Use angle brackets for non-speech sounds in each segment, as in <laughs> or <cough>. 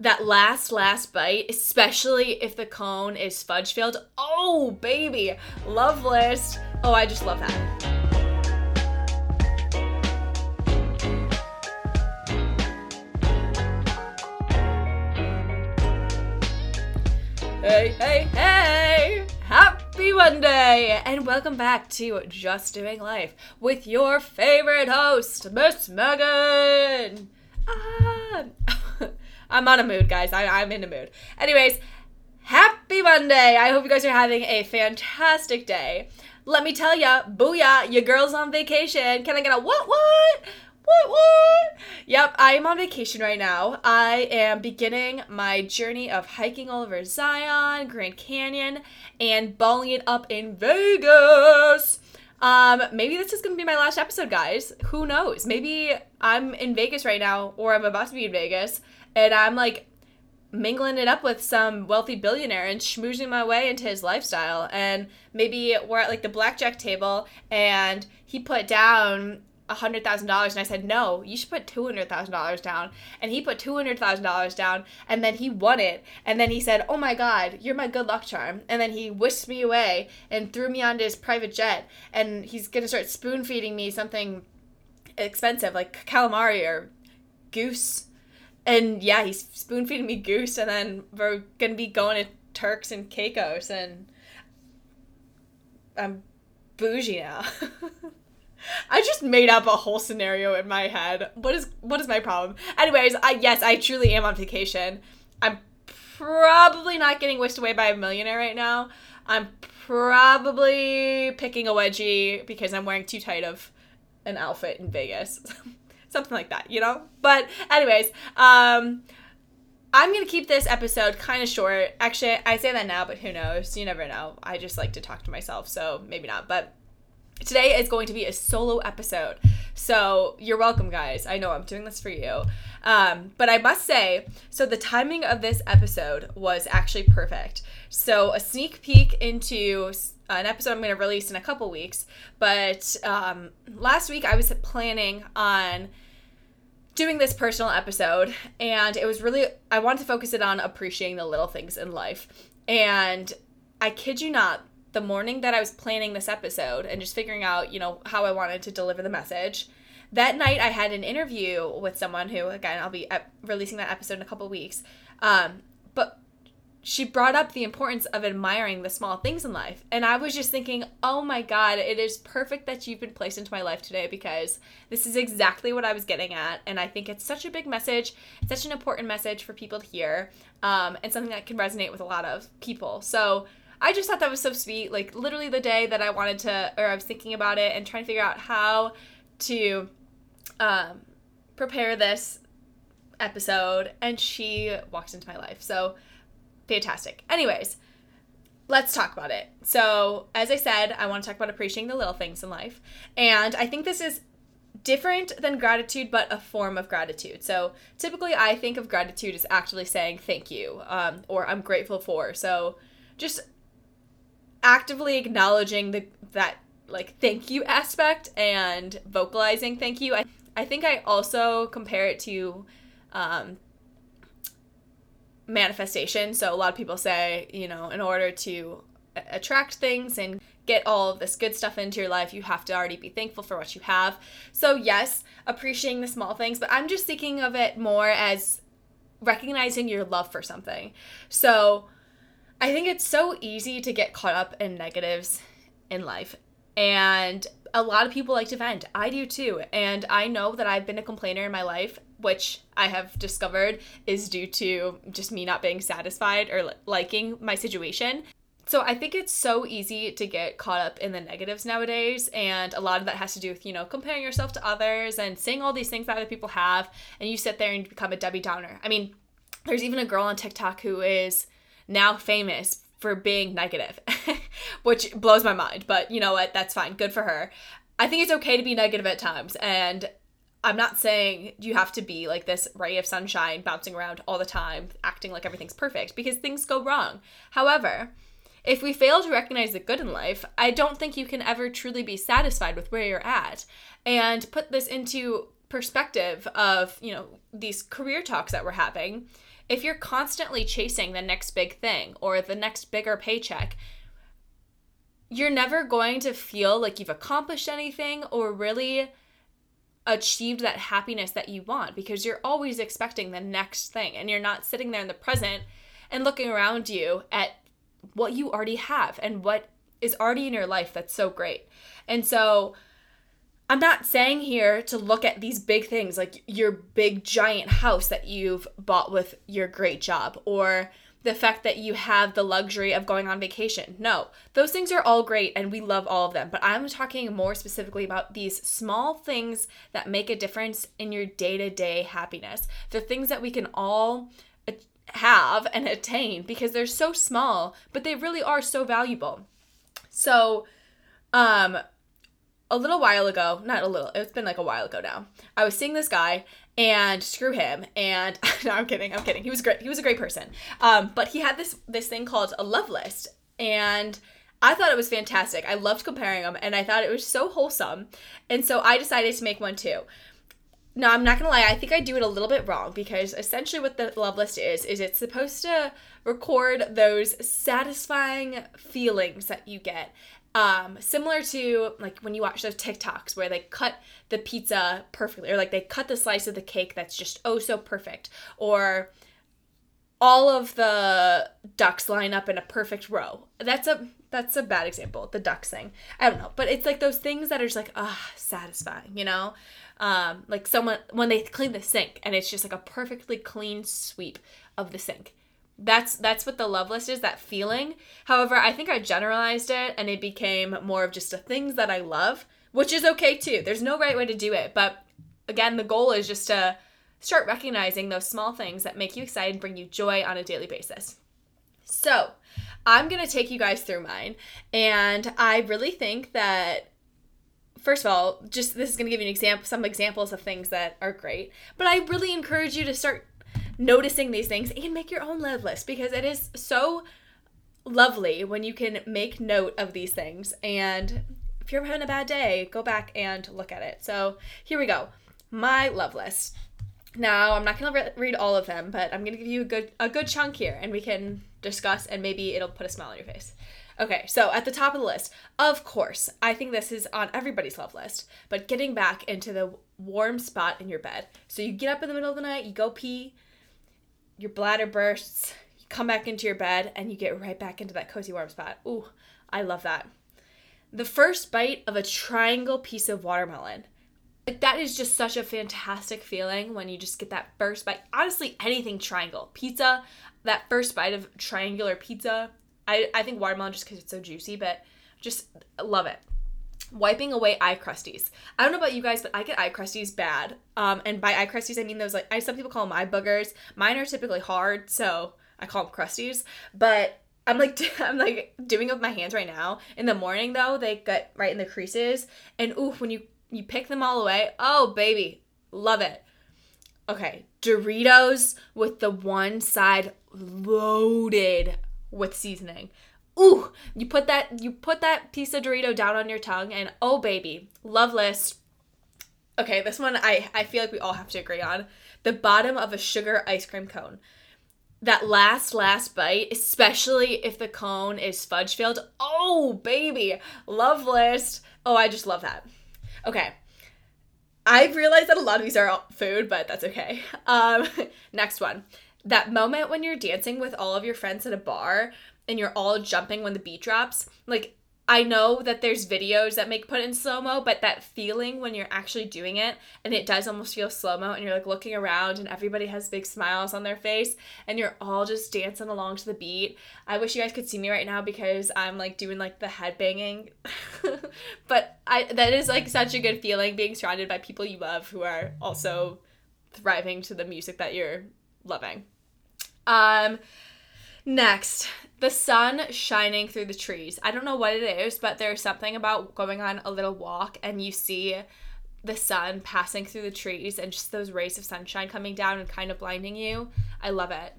that last last bite, especially if the cone is fudge filled. Oh baby, love list. Oh, I just love that. Hey, hey, hey! Happy Monday! And welcome back to Just Doing Life with your favorite host, Miss Megan! Ah. I'm on a mood, guys. I, I'm in a mood. Anyways, happy Monday! I hope you guys are having a fantastic day. Let me tell ya, booyah, your girl's on vacation. Can I get a what, what? What, what? Yep, I am on vacation right now. I am beginning my journey of hiking all over Zion, Grand Canyon, and balling it up in Vegas. Um, maybe this is gonna be my last episode, guys. Who knows? Maybe I'm in Vegas right now, or I'm about to be in Vegas, and I'm like mingling it up with some wealthy billionaire and schmoozing my way into his lifestyle. And maybe we're at like the blackjack table, and he put down a hundred thousand dollars and I said no you should put two hundred thousand dollars down. And he put two hundred thousand dollars down and then he won it. And then he said oh my god you're my good luck charm. And then he whisked me away and threw me onto his private jet. And he's gonna start spoon feeding me something expensive like calamari or goose and yeah he's spoon feeding me goose and then we're gonna be going to Turks and Caicos and I'm bougie now <laughs> I just made up a whole scenario in my head. What is what is my problem? Anyways, I yes, I truly am on vacation. I'm probably not getting whisked away by a millionaire right now. I'm probably picking a wedgie because I'm wearing too tight of an outfit in Vegas. <laughs> Something like that, you know? But anyways, um I'm gonna keep this episode kind of short. Actually, I say that now, but who knows? You never know. I just like to talk to myself, so maybe not. But today is going to be a solo episode. So you're welcome, guys. I know I'm doing this for you. Um, but I must say, so the timing of this episode was actually perfect. So a sneak peek into an episode I'm going to release in a couple weeks. But um, last week I was planning on doing this personal episode, and it was really, I wanted to focus it on appreciating the little things in life. And I kid you not, the morning that I was planning this episode and just figuring out, you know, how I wanted to deliver the message, that night I had an interview with someone who, again, I'll be releasing that episode in a couple weeks. Um, but she brought up the importance of admiring the small things in life. And I was just thinking, oh my God, it is perfect that you've been placed into my life today because this is exactly what I was getting at. And I think it's such a big message, such an important message for people to hear, um, and something that can resonate with a lot of people. So, I just thought that was so sweet. Like literally the day that I wanted to, or I was thinking about it and trying to figure out how to um, prepare this episode, and she walks into my life. So fantastic. Anyways, let's talk about it. So, as I said, I want to talk about appreciating the little things in life. And I think this is different than gratitude, but a form of gratitude. So, typically, I think of gratitude as actually saying thank you um, or I'm grateful for. So, just actively acknowledging the that like thank you aspect and vocalizing thank you. I I think I also compare it to um, manifestation. So a lot of people say, you know, in order to attract things and get all of this good stuff into your life, you have to already be thankful for what you have. So, yes, appreciating the small things, but I'm just thinking of it more as recognizing your love for something. So, I think it's so easy to get caught up in negatives in life. And a lot of people like to vent. I do too. And I know that I've been a complainer in my life, which I have discovered is due to just me not being satisfied or liking my situation. So I think it's so easy to get caught up in the negatives nowadays and a lot of that has to do with, you know, comparing yourself to others and seeing all these things that other people have and you sit there and become a Debbie Downer. I mean, there's even a girl on TikTok who is now famous for being negative, <laughs> which blows my mind. But you know what? That's fine. Good for her. I think it's okay to be negative at times. And I'm not saying you have to be like this ray of sunshine bouncing around all the time, acting like everything's perfect, because things go wrong. However, if we fail to recognize the good in life, I don't think you can ever truly be satisfied with where you're at. And put this into perspective of, you know, these career talks that we're having if you're constantly chasing the next big thing or the next bigger paycheck, you're never going to feel like you've accomplished anything or really achieved that happiness that you want because you're always expecting the next thing and you're not sitting there in the present and looking around you at what you already have and what is already in your life that's so great. And so I'm not saying here to look at these big things like your big giant house that you've bought with your great job or the fact that you have the luxury of going on vacation. No, those things are all great and we love all of them. But I'm talking more specifically about these small things that make a difference in your day to day happiness. The things that we can all have and attain because they're so small, but they really are so valuable. So, um, a little while ago, not a little, it's been like a while ago now. I was seeing this guy and screw him. And <laughs> no, I'm kidding. I'm kidding. He was great. He was a great person. Um, but he had this this thing called a love list, and I thought it was fantastic. I loved comparing them, and I thought it was so wholesome. And so I decided to make one too. Now I'm not gonna lie. I think I do it a little bit wrong because essentially what the love list is is it's supposed to record those satisfying feelings that you get um, similar to like when you watch those TikToks where they cut the pizza perfectly, or like they cut the slice of the cake that's just oh so perfect, or all of the ducks line up in a perfect row. That's a that's a bad example. The ducks thing. I don't know, but it's like those things that are just like ah satisfying, you know. Um, like someone when they clean the sink and it's just like a perfectly clean sweep of the sink that's that's what the love list is that feeling. However i think i generalized it and it became more of just the things that i love which is okay too. There's no right way to do it but again the goal is just to start recognizing those small things that make you excited and bring you joy on a daily basis. So i'm going to take you guys through mine and i really think that first of all just this is going to give you an example some examples of things that are great but i really encourage you to start noticing these things and make your own love list because it is so lovely when you can make note of these things. And if you're having a bad day, go back and look at it. So here we go. My love list. Now, I'm not to re- read all of them, but I'm to give you a good a good chunk here and we can discuss and maybe it'll put a smile on your face. Okay, so at the top of the list, of course, I think this is on everybody's love list, but getting back into the warm spot in your bed. So you get up in the middle of the night, you go pee, your bladder bursts, you come back into your bed, and you get right back into that cozy warm spot. Ooh, I love that. The first bite of a triangle piece of watermelon. Like that is just such a fantastic feeling when you just get that first bite. Honestly, anything triangle. Pizza, that first bite of triangular pizza. I, I think watermelon just because it's so juicy, but just love it wiping away eye crusties. I don't know about you guys, but I get eye crusties bad. Um, and by eye crusties, I mean those like I some people call them eye boogers. Mine are typically hard, so I call them crusties. But I'm like <laughs> I'm like doing it with my hands right now. In the morning though, they get right in the creases, and ooh, when you you pick them all away, oh baby, love it. Okay, Doritos with the one side loaded with seasoning ooh, you put that you put that piece of Dorito down on your tongue and oh baby, love list. Okay, this one I I feel like we all have to agree on. The bottom of a sugar ice cream cone. That last last bite, especially if the cone is fudge filled. Oh, baby. Love list. Oh, I just love that. Okay. I've realized that a lot of these are food, but that's okay. Um, <laughs> next one. That moment when you're dancing with all of your friends at a bar and you're all jumping when the beat drops. Like I know that there's videos that make put in slow mo, but that feeling when you're actually doing it and it does almost feel slow mo and you're like looking around and everybody has big smiles on their face and you're all just dancing along to the beat. I wish you guys could see me right now because I'm like doing like the head banging. <laughs> but I that is like such a good feeling being surrounded by people you love who are also thriving to the music that you're loving. Um Next, the sun shining through the trees. I don't know what it is, but there's something about going on a little walk and you see the sun passing through the trees and just those rays of sunshine coming down and kind of blinding you. I love it.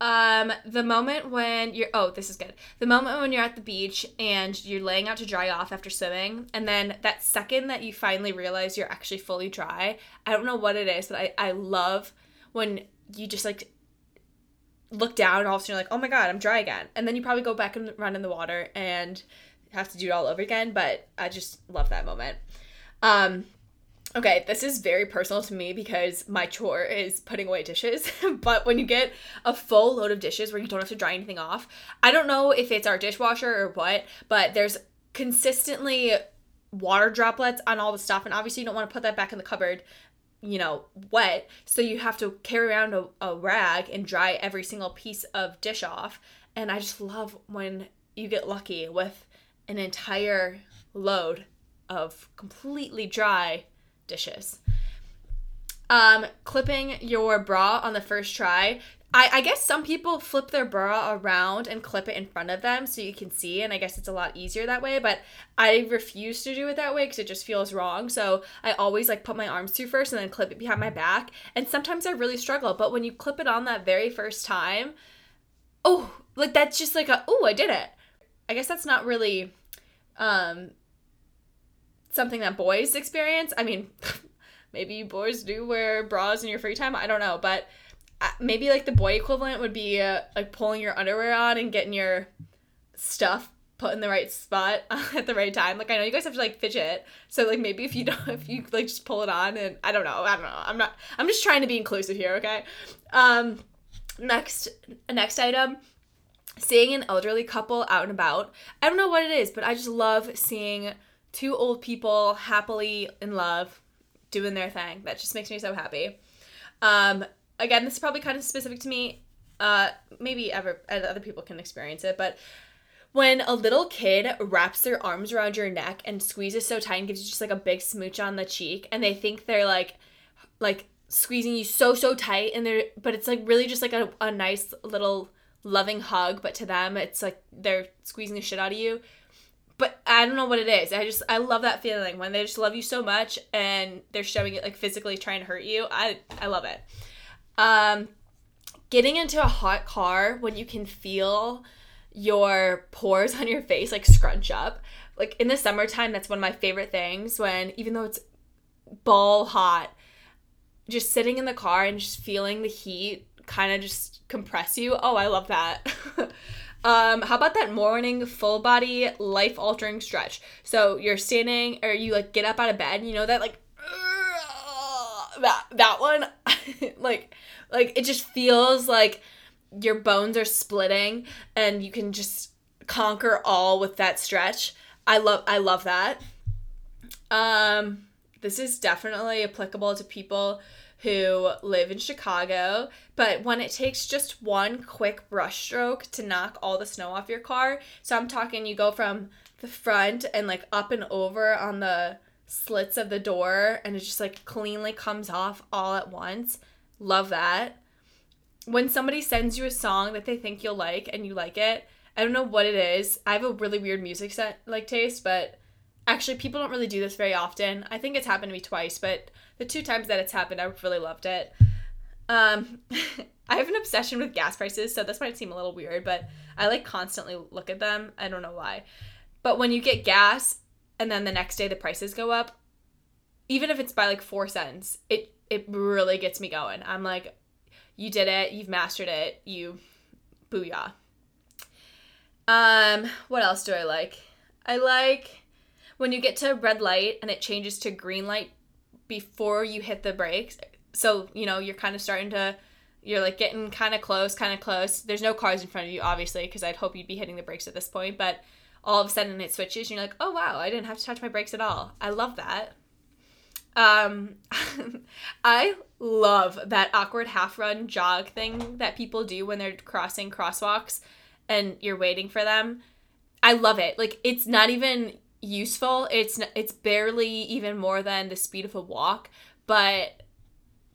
Um, the moment when you're oh, this is good. The moment when you're at the beach and you're laying out to dry off after swimming, and then that second that you finally realize you're actually fully dry. I don't know what it is, but I, I love when you just like look down and all of a sudden you're like, oh my god, I'm dry again. And then you probably go back and run in the water and have to do it all over again. But I just love that moment. Um, okay, this is very personal to me because my chore is putting away dishes. <laughs> but when you get a full load of dishes where you don't have to dry anything off, I don't know if it's our dishwasher or what, but there's consistently water droplets on all the stuff. And obviously, you don't want to put that back in the cupboard you know, wet. So you have to carry around a, a rag and dry every single piece of dish off. And I just love when you get lucky with an entire load of completely dry dishes. Um, clipping your bra on the first try. I, I guess some people flip their bra around and clip it in front of them so you can see, and I guess it's a lot easier that way. But I refuse to do it that way because it just feels wrong. So I always like put my arms through first and then clip it behind my back. And sometimes I really struggle, but when you clip it on that very first time, oh, like that's just like a oh, I did it. I guess that's not really um something that boys experience. I mean, <laughs> maybe you boys do wear bras in your free time. I don't know, but maybe like the boy equivalent would be uh, like pulling your underwear on and getting your stuff put in the right spot <laughs> at the right time. Like I know you guys have to like fidget, so like maybe if you don't, <laughs> if you like just pull it on and I don't know, I don't know. I'm not. I'm just trying to be inclusive here. Okay. Um, next next item. Seeing an elderly couple out and about. I don't know what it is, but I just love seeing two old people happily in love doing their thing. That just makes me so happy. Um, again, this is probably kind of specific to me. Uh, maybe ever other people can experience it, but when a little kid wraps their arms around your neck and squeezes so tight and gives you just like a big smooch on the cheek, and they think they're like, like squeezing you so so tight, and they're but it's like really just like a, a nice little loving hug, but to them it's like they're squeezing the shit out of you. But I don't know what it is. I just I love that feeling when they just love you so much and they're showing it like physically trying to hurt you. I I love it. Um, getting into a hot car when you can feel your pores on your face like scrunch up. Like in the summertime, that's one of my favorite things when even though it's ball hot, just sitting in the car and just feeling the heat kind of just compress you. Oh, I love that. <laughs> um, how about that morning full body life altering stretch? So you're standing or you like get up out of bed, you know that like that that one <laughs> like like it just feels like your bones are splitting and you can just conquer all with that stretch. I love I love that. Um this is definitely applicable to people who live in Chicago, but when it takes just one quick brush stroke to knock all the snow off your car, so I'm talking you go from the front and like up and over on the slits of the door and it just like cleanly comes off all at once. Love that. When somebody sends you a song that they think you'll like and you like it, I don't know what it is. I have a really weird music set like taste, but actually people don't really do this very often. I think it's happened to me twice, but the two times that it's happened, I've really loved it. Um, <laughs> I have an obsession with gas prices, so this might seem a little weird, but I like constantly look at them. I don't know why. But when you get gas and then the next day the prices go up, even if it's by like 4 cents, it it really gets me going. I'm like, you did it, you've mastered it, you booyah. Um, what else do I like? I like when you get to red light and it changes to green light before you hit the brakes. So, you know, you're kind of starting to you're like getting kind of close, kind of close. There's no cars in front of you obviously because I'd hope you'd be hitting the brakes at this point, but all of a sudden it switches and you're like, "Oh wow, I didn't have to touch my brakes at all." I love that. Um, <laughs> I love that awkward half run jog thing that people do when they're crossing crosswalks and you're waiting for them. I love it. Like it's not even useful. It's it's barely even more than the speed of a walk, but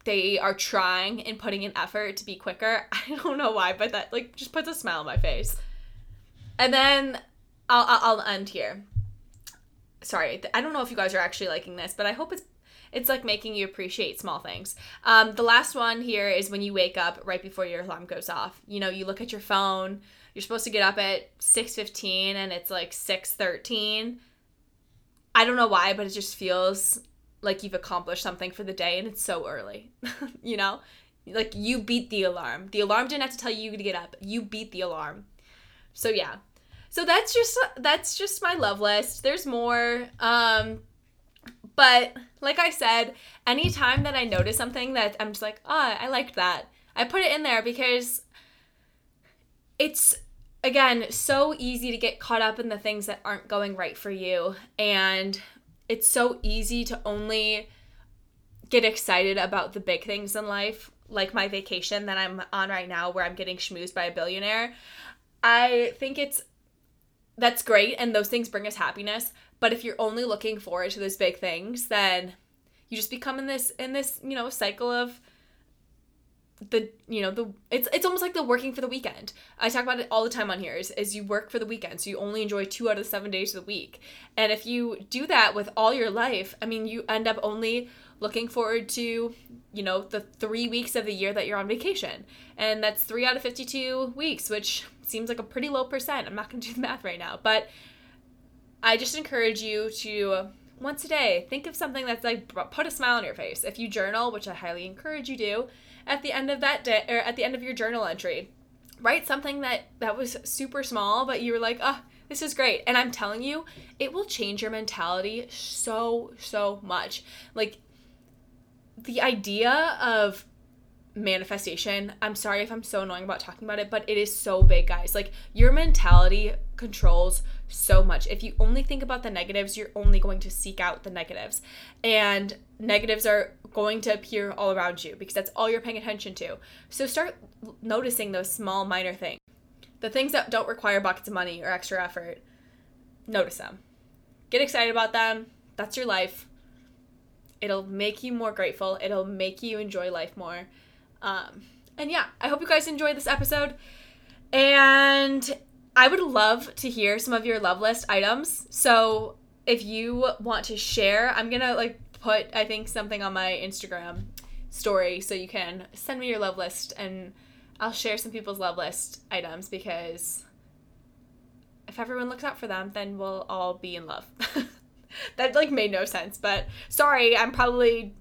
they are trying and putting an effort to be quicker. <laughs> I don't know why, but that like just puts a smile on my face. And then I'll I'll end here. Sorry, I don't know if you guys are actually liking this, but I hope it's it's like making you appreciate small things. Um, the last one here is when you wake up right before your alarm goes off. You know, you look at your phone. You're supposed to get up at 6:15 and it's like 6:13. I don't know why, but it just feels like you've accomplished something for the day and it's so early. <laughs> you know? Like you beat the alarm. The alarm didn't have to tell you to get up. You beat the alarm. So yeah. So that's just that's just my love list. There's more. Um but like I said, anytime that I notice something that I'm just like, oh, I liked that, I put it in there because it's again so easy to get caught up in the things that aren't going right for you and it's so easy to only get excited about the big things in life like my vacation that I'm on right now where I'm getting schmoozed by a billionaire. I think it's that's great and those things bring us happiness, but if you're only looking forward to those big things, then you just become in this in this, you know, cycle of the you know the it's it's almost like the working for the weekend. I talk about it all the time on here is, is you work for the weekend so you only enjoy two out of the seven days of the week. And if you do that with all your life i mean you end up only looking forward to you know the three weeks of the year that you're on vacation. And that's three out of 52 weeks which seems like a pretty low percent i'm not going <laughs> to do the math right now but i just encourage you to once a day think of something that's like put a smile on your face if you journal which i highly encourage you do at the end of that day or at the end of your journal entry. Write something that that was super small, but you were like, oh, this is great. And I'm telling you, it will change your mentality so, so much. Like the idea of manifestation. I'm sorry if I'm so annoying about talking about it, but it is so big, guys. Like your mentality controls so much. If you only think about the negatives, you're only going to seek out the negatives. And negatives are going to appear all around you because that's all you're paying attention to. So start noticing those small minor things. The things that don't require buckets of money or extra effort. Notice them. Get excited about them. That's your life. It'll make you more grateful. It'll make you enjoy life more. Um, and yeah, I hope you guys enjoyed this episode. And I would love to hear some of your love list items. So if you want to share, I'm gonna like put I think something on my Instagram story so you can send me your love list and I'll share some people's love list items because if everyone looks out for them, then we'll all be in love. <laughs> that like made no sense, but sorry, I'm probably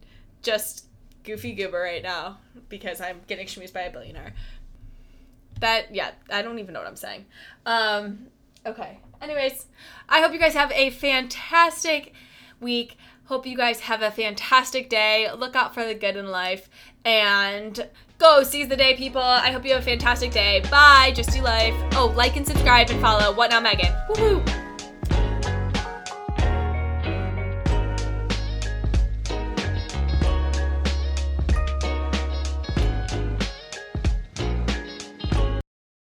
just goofy goober right now because I'm getting schmoozed by a billionaire. That yeah, I don't even know what I'm saying. Um, okay. Anyways, I hope you guys have a fantastic week. Hope you guys have a fantastic day. Look out for the good in life and go seize the day, people. I hope you have a fantastic day. Bye. Just do life. Oh, like and subscribe and follow What Now Megan. Woohoo!